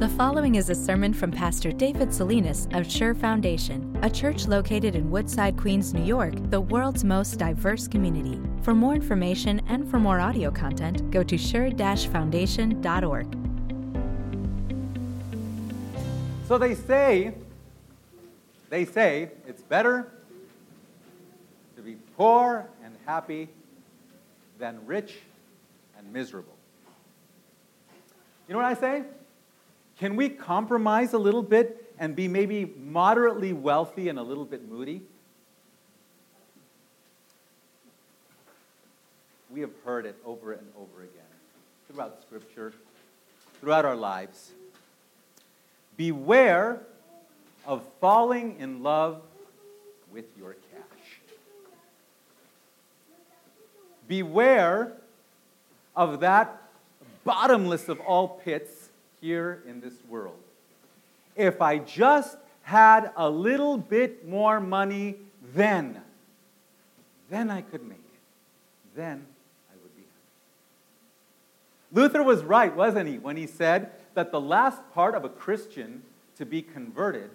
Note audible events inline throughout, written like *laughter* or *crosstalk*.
The following is a sermon from Pastor David Salinas of Sure Foundation, a church located in Woodside, Queens, New York, the world's most diverse community. For more information and for more audio content, go to sure-foundation.org. So they say, they say it's better to be poor and happy than rich and miserable. You know what I say? Can we compromise a little bit and be maybe moderately wealthy and a little bit moody? We have heard it over and over again throughout Scripture, throughout our lives. Beware of falling in love with your cash. Beware of that bottomless of all pits here in this world. If I just had a little bit more money then, then I could make it. Then I would be happy. Luther was right, wasn't he, when he said that the last part of a Christian to be converted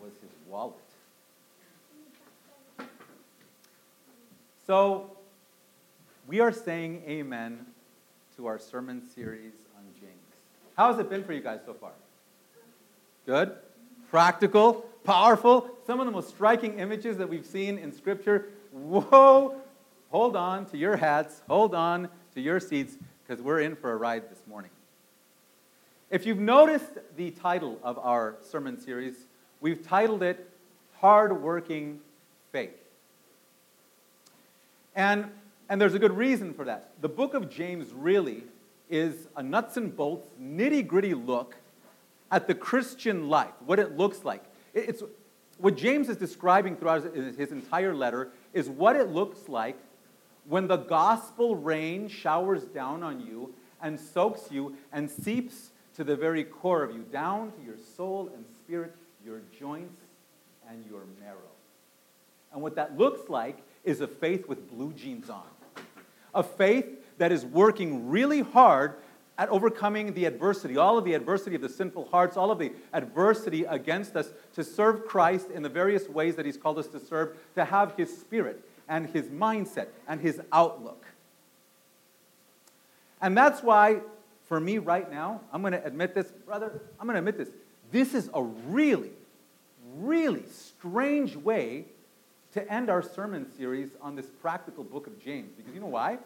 was his wallet. So, we are saying amen to our sermon series. How has it been for you guys so far? Good? Practical? Powerful? Some of the most striking images that we've seen in Scripture. Whoa! Hold on to your hats, hold on to your seats, because we're in for a ride this morning. If you've noticed the title of our sermon series, we've titled it Hardworking Faith. And, and there's a good reason for that. The book of James really is a nuts and bolts, nitty gritty look at the Christian life, what it looks like. It's, what James is describing throughout his entire letter is what it looks like when the gospel rain showers down on you and soaks you and seeps to the very core of you, down to your soul and spirit, your joints and your marrow. And what that looks like is a faith with blue jeans on. A faith that is working really hard at overcoming the adversity, all of the adversity of the sinful hearts, all of the adversity against us to serve Christ in the various ways that He's called us to serve, to have His spirit and His mindset and His outlook. And that's why, for me right now, I'm going to admit this, brother, I'm going to admit this. This is a really, really strange way to end our sermon series on this practical book of James. Because you know why?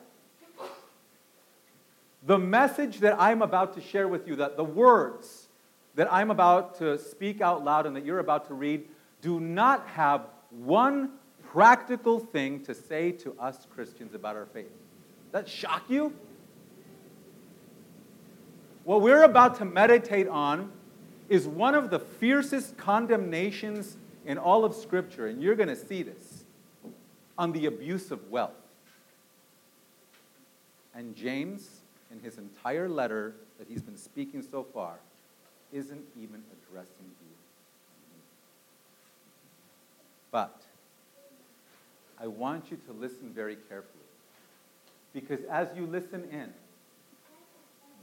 The message that I'm about to share with you, that the words that I'm about to speak out loud and that you're about to read, do not have one practical thing to say to us Christians about our faith. That shock you? What we're about to meditate on is one of the fiercest condemnations in all of Scripture, and you're going to see this on the abuse of wealth. And James in his entire letter that he's been speaking so far isn't even addressing you. But I want you to listen very carefully. Because as you listen in,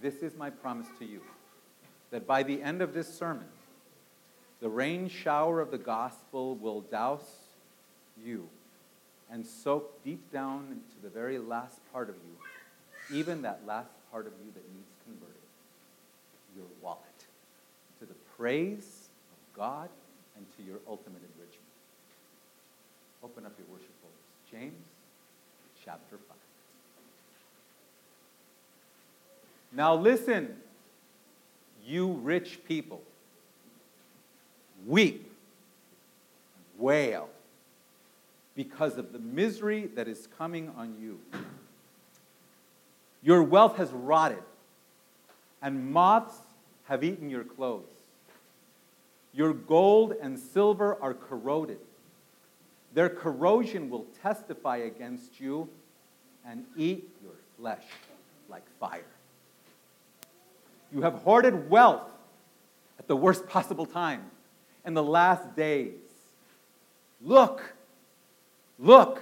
this is my promise to you that by the end of this sermon, the rain shower of the gospel will douse you and soak deep down into the very last part of you, even that last part of you that needs converted your wallet to the praise of God and to your ultimate enrichment. Open up your worship folders. James chapter 5. Now listen, you rich people. Weep, wail, because of the misery that is coming on you. Your wealth has rotted, and moths have eaten your clothes. Your gold and silver are corroded. Their corrosion will testify against you and eat your flesh like fire. You have hoarded wealth at the worst possible time in the last days. Look, look,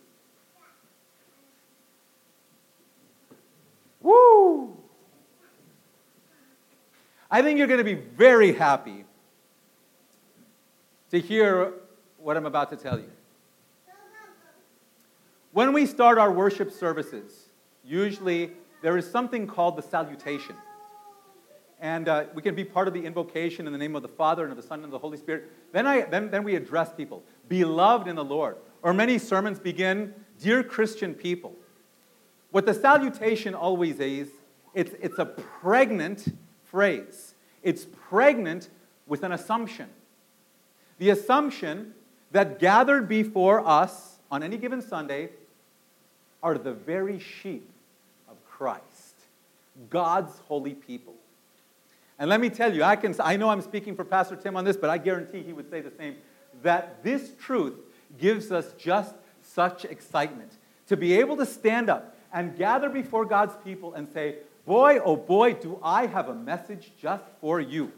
I think you're going to be very happy to hear what I'm about to tell you. When we start our worship services, usually there is something called the salutation. And uh, we can be part of the invocation in the name of the Father and of the Son and of the Holy Spirit. Then, I, then, then we address people, beloved in the Lord. Or many sermons begin, Dear Christian people. What the salutation always is, it's, it's a pregnant phrase. It's pregnant with an assumption. The assumption that gathered before us on any given Sunday are the very sheep of Christ, God's holy people. And let me tell you, I, can, I know I'm speaking for Pastor Tim on this, but I guarantee he would say the same that this truth gives us just such excitement to be able to stand up and gather before God's people and say, Boy, oh boy, do I have a message just for you.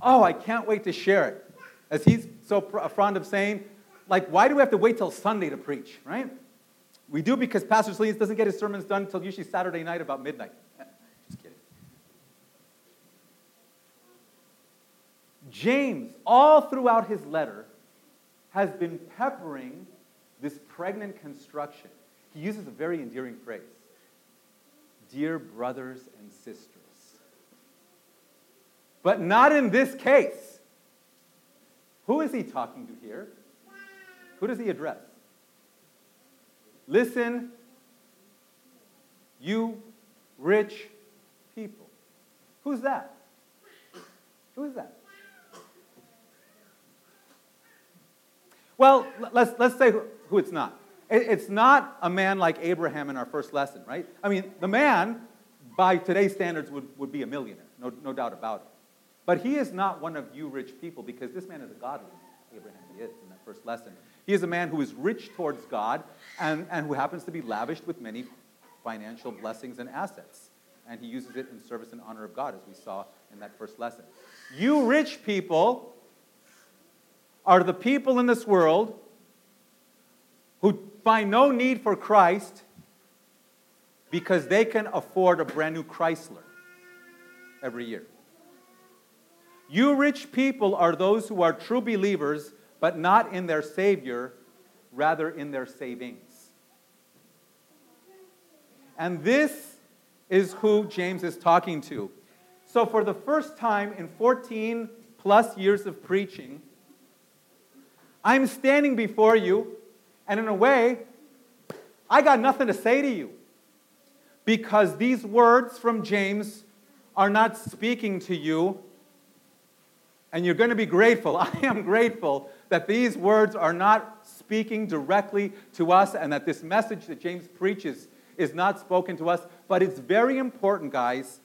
Oh, I can't wait to share it. As he's so uh, fond of saying, like, why do we have to wait till Sunday to preach, right? We do because Pastor Salinas doesn't get his sermons done until usually Saturday night about midnight. *laughs* Just kidding. James, all throughout his letter, has been peppering this pregnant construction. He uses a very endearing phrase Dear brothers and sisters. But not in this case. Who is he talking to here? Who does he address? Listen, you rich people. Who's that? Who is that? Well, let's, let's say who, who it's not. It, it's not a man like Abraham in our first lesson, right? I mean, the man, by today's standards, would, would be a millionaire, no, no doubt about it. But he is not one of you rich people because this man is a godly man. Abraham he is in that first lesson. He is a man who is rich towards God and, and who happens to be lavished with many financial blessings and assets. And he uses it in service and honor of God, as we saw in that first lesson. You rich people are the people in this world who find no need for Christ because they can afford a brand new Chrysler every year. You rich people are those who are true believers but not in their Savior, rather in their savings. And this is who James is talking to. So, for the first time in 14 plus years of preaching, I'm standing before you, and in a way, I got nothing to say to you. Because these words from James are not speaking to you, and you're going to be grateful. *laughs* I am grateful that these words are not speaking directly to us and that this message that James preaches is not spoken to us. But it's very important, guys,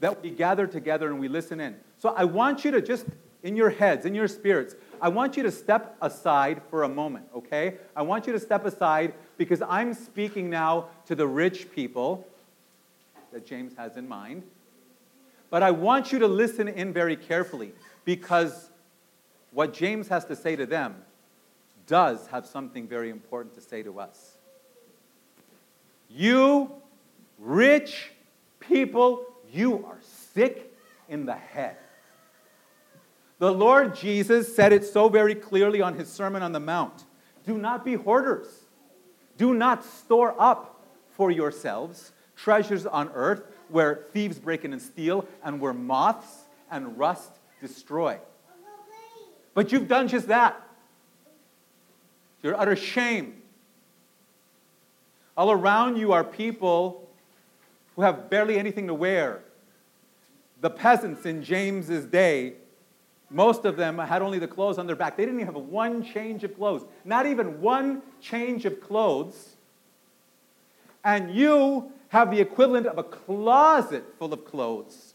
that we gather together and we listen in. So I want you to just, in your heads, in your spirits, I want you to step aside for a moment, okay? I want you to step aside because I'm speaking now to the rich people that James has in mind. But I want you to listen in very carefully because what James has to say to them does have something very important to say to us. You rich people, you are sick in the head. The Lord Jesus said it so very clearly on his Sermon on the Mount Do not be hoarders. Do not store up for yourselves treasures on earth where thieves break in and steal and where moths and rust destroy. But you've done just that. You're utter shame. All around you are people who have barely anything to wear. The peasants in James's day, most of them had only the clothes on their back. They didn't even have one change of clothes, not even one change of clothes. And you have the equivalent of a closet full of clothes.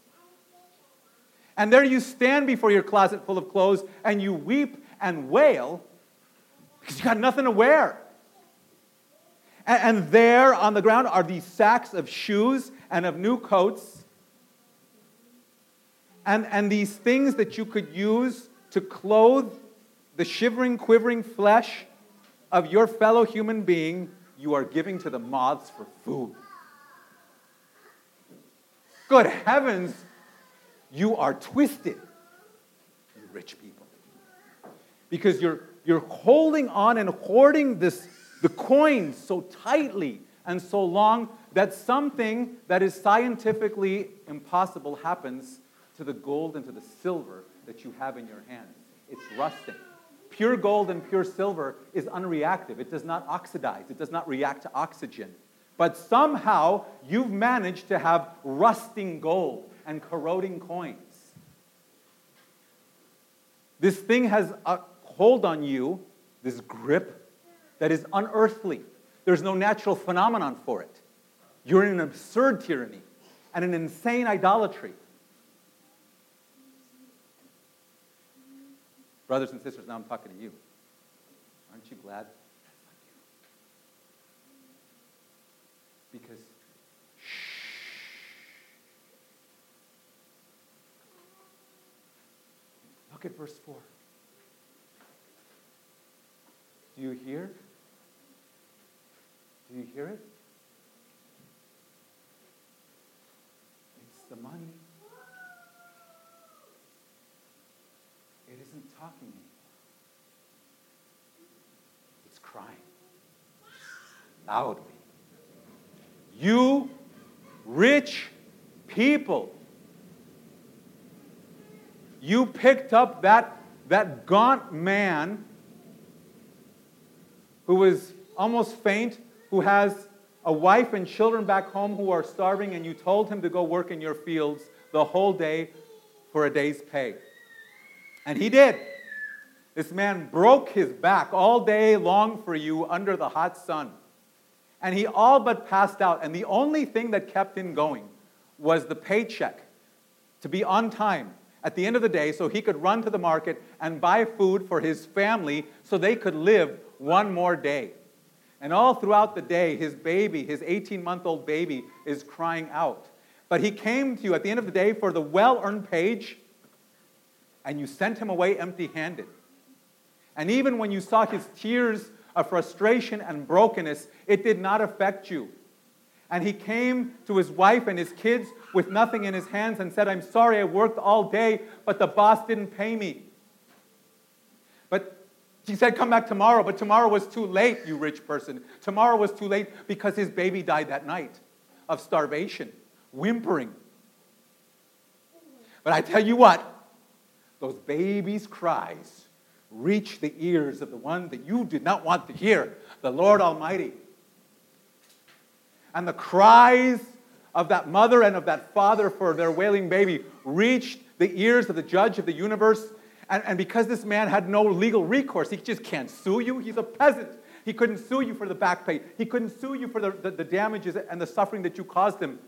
And there you stand before your closet full of clothes and you weep and wail because you got nothing to wear. And, there on the ground are these sacks of shoes and of new coats. And, and these things that you could use to clothe the shivering, quivering flesh of your fellow human being, you are giving to the moths for food. Good heavens, you are twisted, you rich people. Because you're, you're holding on and hoarding this, the coins so tightly and so long that something that is scientifically impossible happens to the gold and to the silver that you have in your hands. It's rusting. Pure gold and pure silver is unreactive. It does not oxidize, it does not react to oxygen. But somehow you've managed to have rusting gold and corroding coins. This thing has a hold on you, this grip, that is unearthly. There's no natural phenomenon for it. You're in an absurd tyranny and an insane idolatry. Brothers and sisters, now I'm talking to you. Aren't you glad? Because. Look at verse 4. Do you hear? Do you hear it? It's the money. It isn't talking anymore. It's crying loudly. You rich people, you picked up that, that gaunt man who was almost faint, who has a wife and children back home who are starving, and you told him to go work in your fields the whole day for a day's pay. And he did. This man broke his back all day long for you under the hot sun. And he all but passed out. And the only thing that kept him going was the paycheck to be on time at the end of the day so he could run to the market and buy food for his family so they could live one more day. And all throughout the day, his baby, his 18 month old baby, is crying out. But he came to you at the end of the day for the well earned page and you sent him away empty handed. And even when you saw his tears of frustration and brokenness, it did not affect you. And he came to his wife and his kids with nothing in his hands and said, I'm sorry, I worked all day, but the boss didn't pay me. But she said, Come back tomorrow, but tomorrow was too late, you rich person. Tomorrow was too late because his baby died that night of starvation, whimpering. But I tell you what, those babies' cries reach the ears of the one that you did not want to hear, the Lord Almighty. And the cries of that mother and of that father for their wailing baby reached the ears of the judge of the universe. And, and because this man had no legal recourse, he just can't sue you. He's a peasant. He couldn't sue you for the back pay. He couldn't sue you for the, the, the damages and the suffering that you caused him.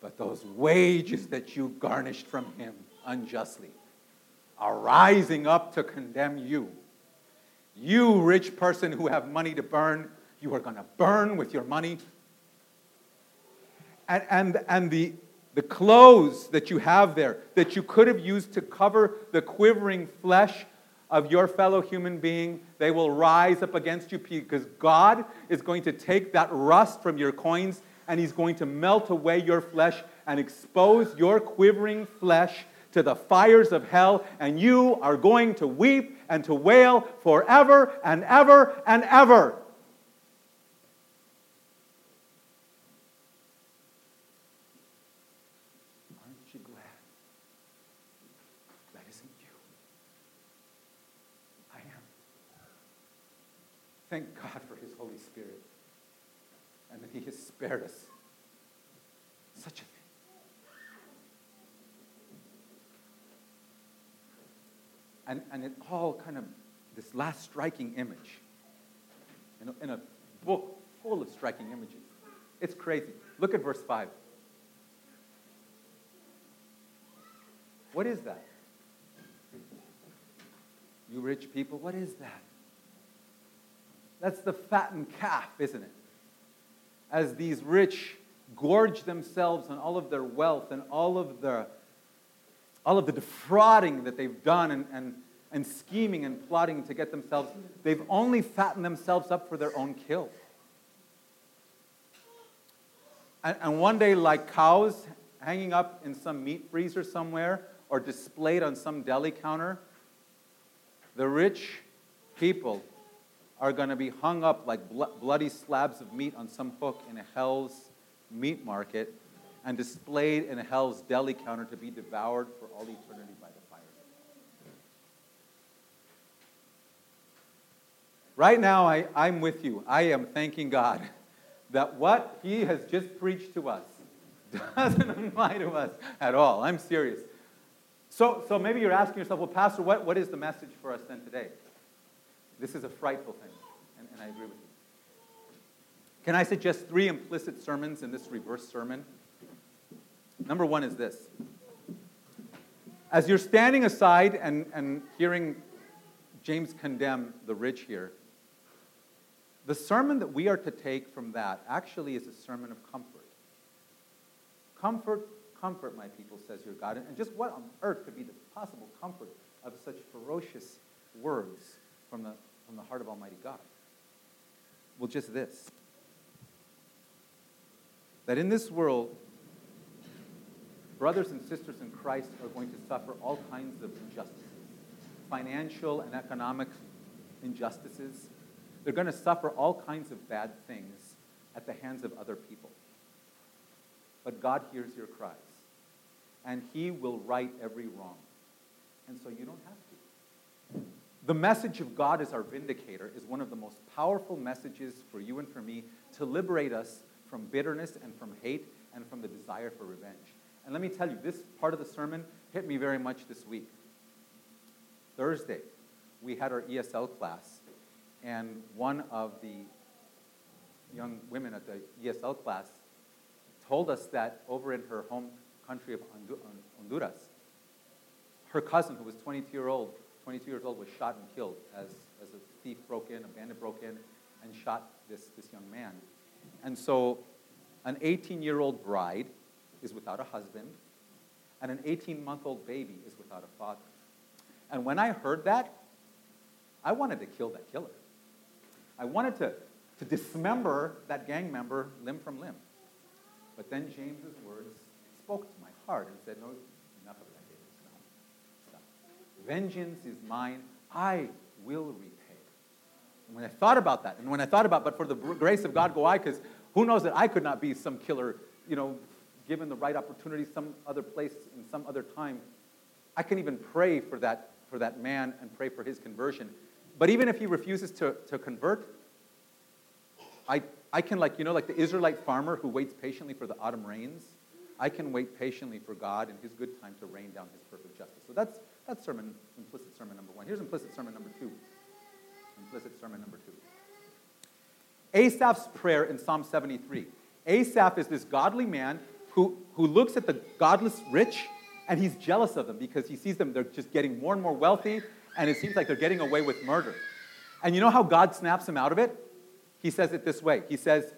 But those wages that you garnished from him unjustly are rising up to condemn you. You, rich person who have money to burn, you are going to burn with your money. And, and, and the, the clothes that you have there that you could have used to cover the quivering flesh of your fellow human being, they will rise up against you because God is going to take that rust from your coins and he's going to melt away your flesh and expose your quivering flesh to the fires of hell, and you are going to weep and to wail forever and ever and ever. Aren't you glad that isn't you? I am. Thank God for His Holy Spirit and that He has spared us such a thing. And, and it all kind of, this last striking image in a, in a book full of striking images. It's crazy. Look at verse 5. What is that? You rich people, what is that? That's the fattened calf, isn't it? As these rich gorge themselves on all of their wealth and all of the, all of the defrauding that they've done and, and, and scheming and plotting to get themselves, they've only fattened themselves up for their own kill. And, and one day, like cows hanging up in some meat freezer somewhere or displayed on some deli counter, the rich people are going to be hung up like blo- bloody slabs of meat on some hook in a hell's meat market and displayed in hell's deli counter to be devoured for all eternity by the fire. Right now, I, I'm with you. I am thanking God that what He has just preached to us doesn't *laughs* apply to us at all. I'm serious. So, so maybe you're asking yourself, well, Pastor, what, what is the message for us then today? This is a frightful thing, and, and I agree with you. Can I suggest three implicit sermons in this reverse sermon? Number one is this. As you're standing aside and, and hearing James condemn the rich here, the sermon that we are to take from that actually is a sermon of comfort. Comfort, comfort, my people, says your God. And just what on earth could be the possible comfort of such ferocious words from the, from the heart of Almighty God? Well, just this that in this world, brothers and sisters in Christ are going to suffer all kinds of injustices financial and economic injustices. They're going to suffer all kinds of bad things at the hands of other people. But God hears your cries, and He will right every wrong. And so you don't have to. The message of God as our vindicator is one of the most powerful messages for you and for me to liberate us from bitterness and from hate and from the desire for revenge. And let me tell you, this part of the sermon hit me very much this week. Thursday, we had our ESL class, and one of the young women at the ESL class told us that over in her home country of um, Honduras, her cousin, who was 22 year old, 22 years old, was shot and killed as, as a thief broke in, a bandit broke in, and shot this, this young man. And so, an 18 year old bride is without a husband, and an 18 month old baby is without a father. And when I heard that, I wanted to kill that killer. I wanted to, to dismember that gang member limb from limb. But then James's words spoke to my heart and said, No, enough of that, David. Stop. Stop. Vengeance is mine. I will repay. And when I thought about that, and when I thought about, but for the grace of God go I, because who knows that I could not be some killer, you know, given the right opportunity, some other place, in some other time. I can even pray for that, for that man and pray for his conversion. But even if he refuses to, to convert, I, I can, like, you know, like the Israelite farmer who waits patiently for the autumn rains, I can wait patiently for God in his good time to rain down his perfect justice. So that's, that's sermon, implicit sermon number one. Here's implicit sermon number two. Implicit sermon number two. Asaph's prayer in Psalm 73. Asaph is this godly man who, who looks at the godless rich and he's jealous of them because he sees them, they're just getting more and more wealthy and it seems like they're getting away with murder. And you know how God snaps him out of it? He says it this way He says,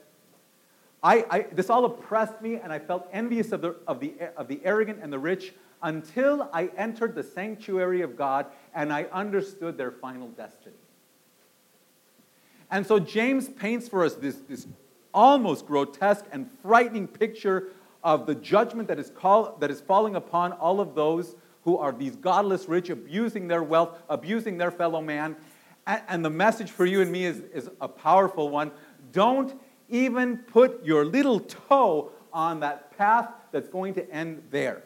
I, I, this all oppressed me, and I felt envious of the, of, the, of the arrogant and the rich until I entered the sanctuary of God and I understood their final destiny. And so James paints for us this, this almost grotesque and frightening picture of the judgment that is, call, that is falling upon all of those who are these godless rich, abusing their wealth, abusing their fellow man. And, and the message for you and me is, is a powerful one. Don't even put your little toe on that path that's going to end there.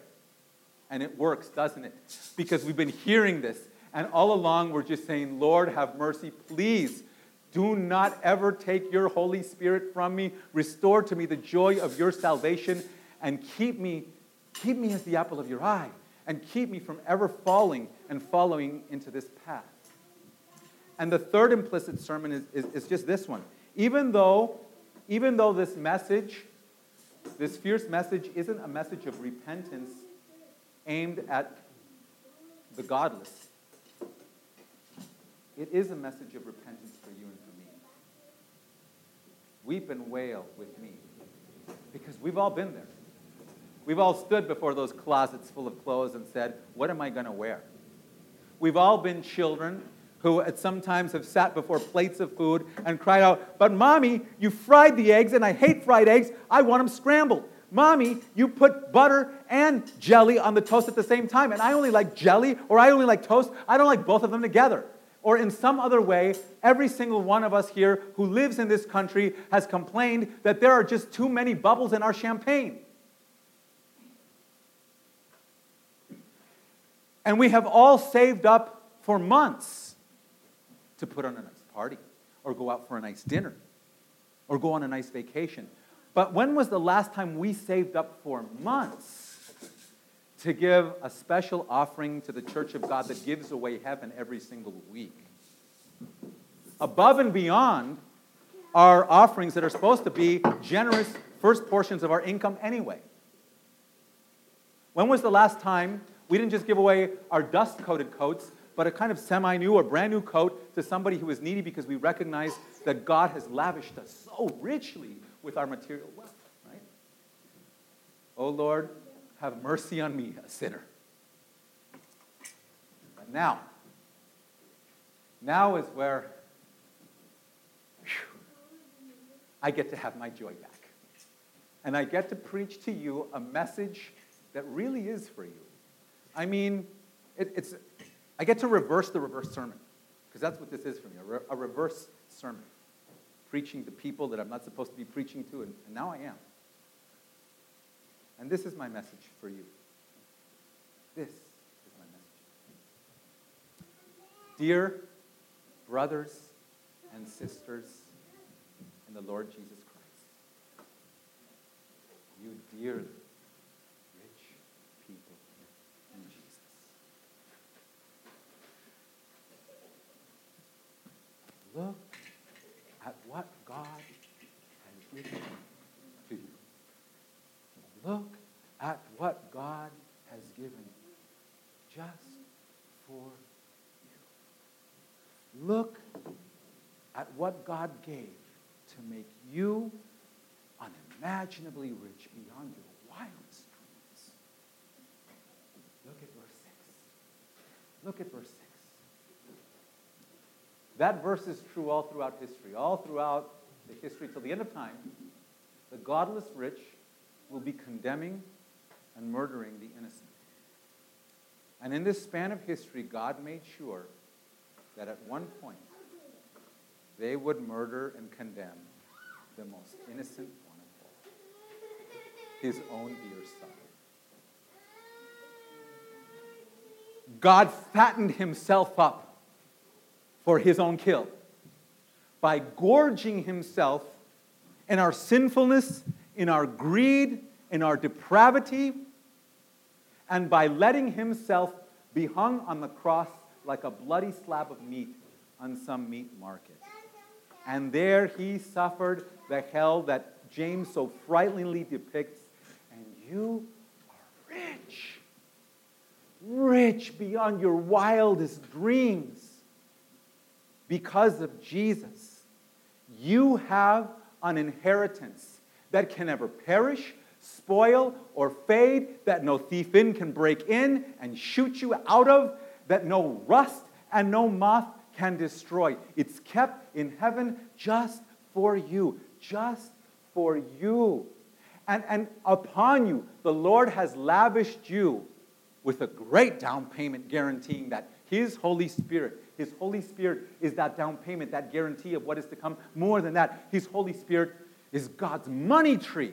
And it works, doesn't it? Because we've been hearing this. And all along, we're just saying, Lord, have mercy. Please do not ever take your Holy Spirit from me. Restore to me the joy of your salvation and keep me, keep me as the apple of your eye and keep me from ever falling and following into this path. And the third implicit sermon is, is, is just this one. Even though, even though this message, this fierce message, isn't a message of repentance aimed at the godless, it is a message of repentance for you and for me. Weep and wail with me because we've all been there. We've all stood before those closets full of clothes and said, What am I going to wear? We've all been children who at sometimes have sat before plates of food and cried out, But mommy, you fried the eggs and I hate fried eggs. I want them scrambled. Mommy, you put butter and jelly on the toast at the same time, and I only like jelly or I only like toast. I don't like both of them together. Or in some other way, every single one of us here who lives in this country has complained that there are just too many bubbles in our champagne. And we have all saved up for months to put on a nice party or go out for a nice dinner or go on a nice vacation. But when was the last time we saved up for months to give a special offering to the Church of God that gives away heaven every single week? Above and beyond our offerings that are supposed to be generous first portions of our income anyway. When was the last time we didn't just give away our dust coated coats, but a kind of semi new or brand new coat to somebody who is needy because we recognize that God has lavished us so richly with our material wealth, right? Oh Lord, have mercy on me, a sinner. But now, now is where whew, I get to have my joy back. And I get to preach to you a message that really is for you. I mean, it, it's, I get to reverse the reverse sermon, because that's what this is for me a, re, a reverse sermon preaching to people that I'm not supposed to be preaching to, and, and now I am. And this is my message for you. This is my message. Dear brothers and sisters in the Lord Jesus Christ, you dearly rich people in Jesus. Look at what God has given to you. Look at what God has given just for you. Look at what God gave to make you unimaginably rich beyond your wildest dreams. Look at verse 6. Look at verse 6. That verse is true all throughout history, all throughout the history till the end of time. The godless rich will be condemning and murdering the innocent. And in this span of history, God made sure that at one point they would murder and condemn the most innocent one of all his own dear son. God fattened himself up for his own kill by gorging himself in our sinfulness, in our greed, in our depravity, and by letting himself be hung on the cross like a bloody slab of meat on some meat market. And there he suffered the hell that James so frighteningly depicts. And you are rich, rich beyond your wildest dreams because of Jesus, you have an inheritance that can never perish, spoil, or fade, that no thief in can break in and shoot you out of, that no rust and no moth can destroy. It's kept in heaven just for you, just for you. And, and upon you, the Lord has lavished you with a great down payment guaranteeing that His Holy Spirit his Holy Spirit is that down payment, that guarantee of what is to come. More than that, His Holy Spirit is God's money tree,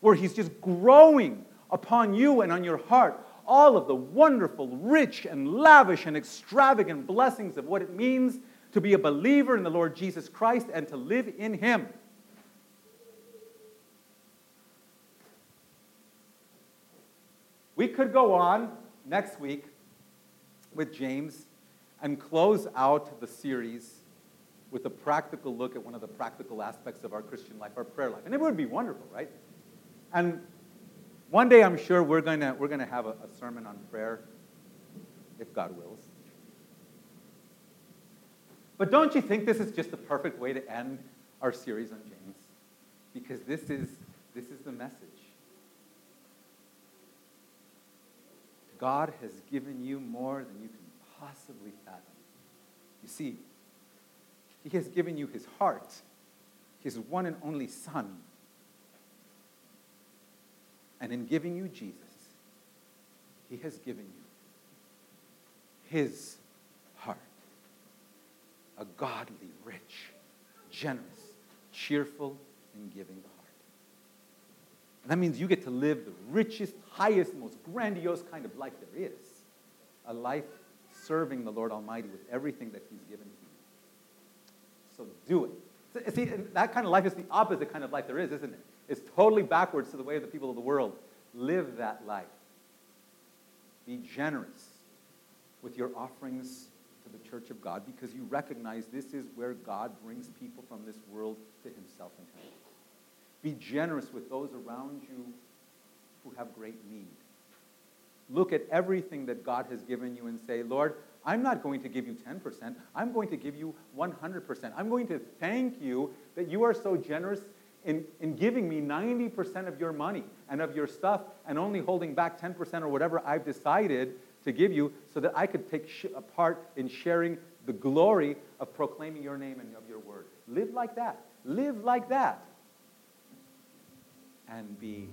where He's just growing upon you and on your heart all of the wonderful, rich, and lavish and extravagant blessings of what it means to be a believer in the Lord Jesus Christ and to live in Him. We could go on next week with James and close out the series with a practical look at one of the practical aspects of our Christian life, our prayer life. And it would be wonderful, right? And one day I'm sure we're going to we're going to have a, a sermon on prayer, if God wills. But don't you think this is just the perfect way to end our series on James? Because this is, this is the message. God has given you more than you can possibly fathom. You see, He has given you His heart, His one and only Son. And in giving you Jesus, He has given you His heart a godly, rich, generous, cheerful, and giving heart. That means you get to live the richest, highest, most grandiose kind of life there is a life serving the Lord Almighty with everything that He's given to you. So do it. See, that kind of life is the opposite kind of life there is, isn't it? It's totally backwards to the way the people of the world live that life. Be generous with your offerings to the church of God because you recognize this is where God brings people from this world to himself in heaven. Be generous with those around you who have great need. Look at everything that God has given you and say, Lord, I'm not going to give you 10%. I'm going to give you 100%. I'm going to thank you that you are so generous in, in giving me 90% of your money and of your stuff and only holding back 10% or whatever I've decided to give you so that I could take sh- a part in sharing the glory of proclaiming your name and of your word. Live like that. Live like that. And be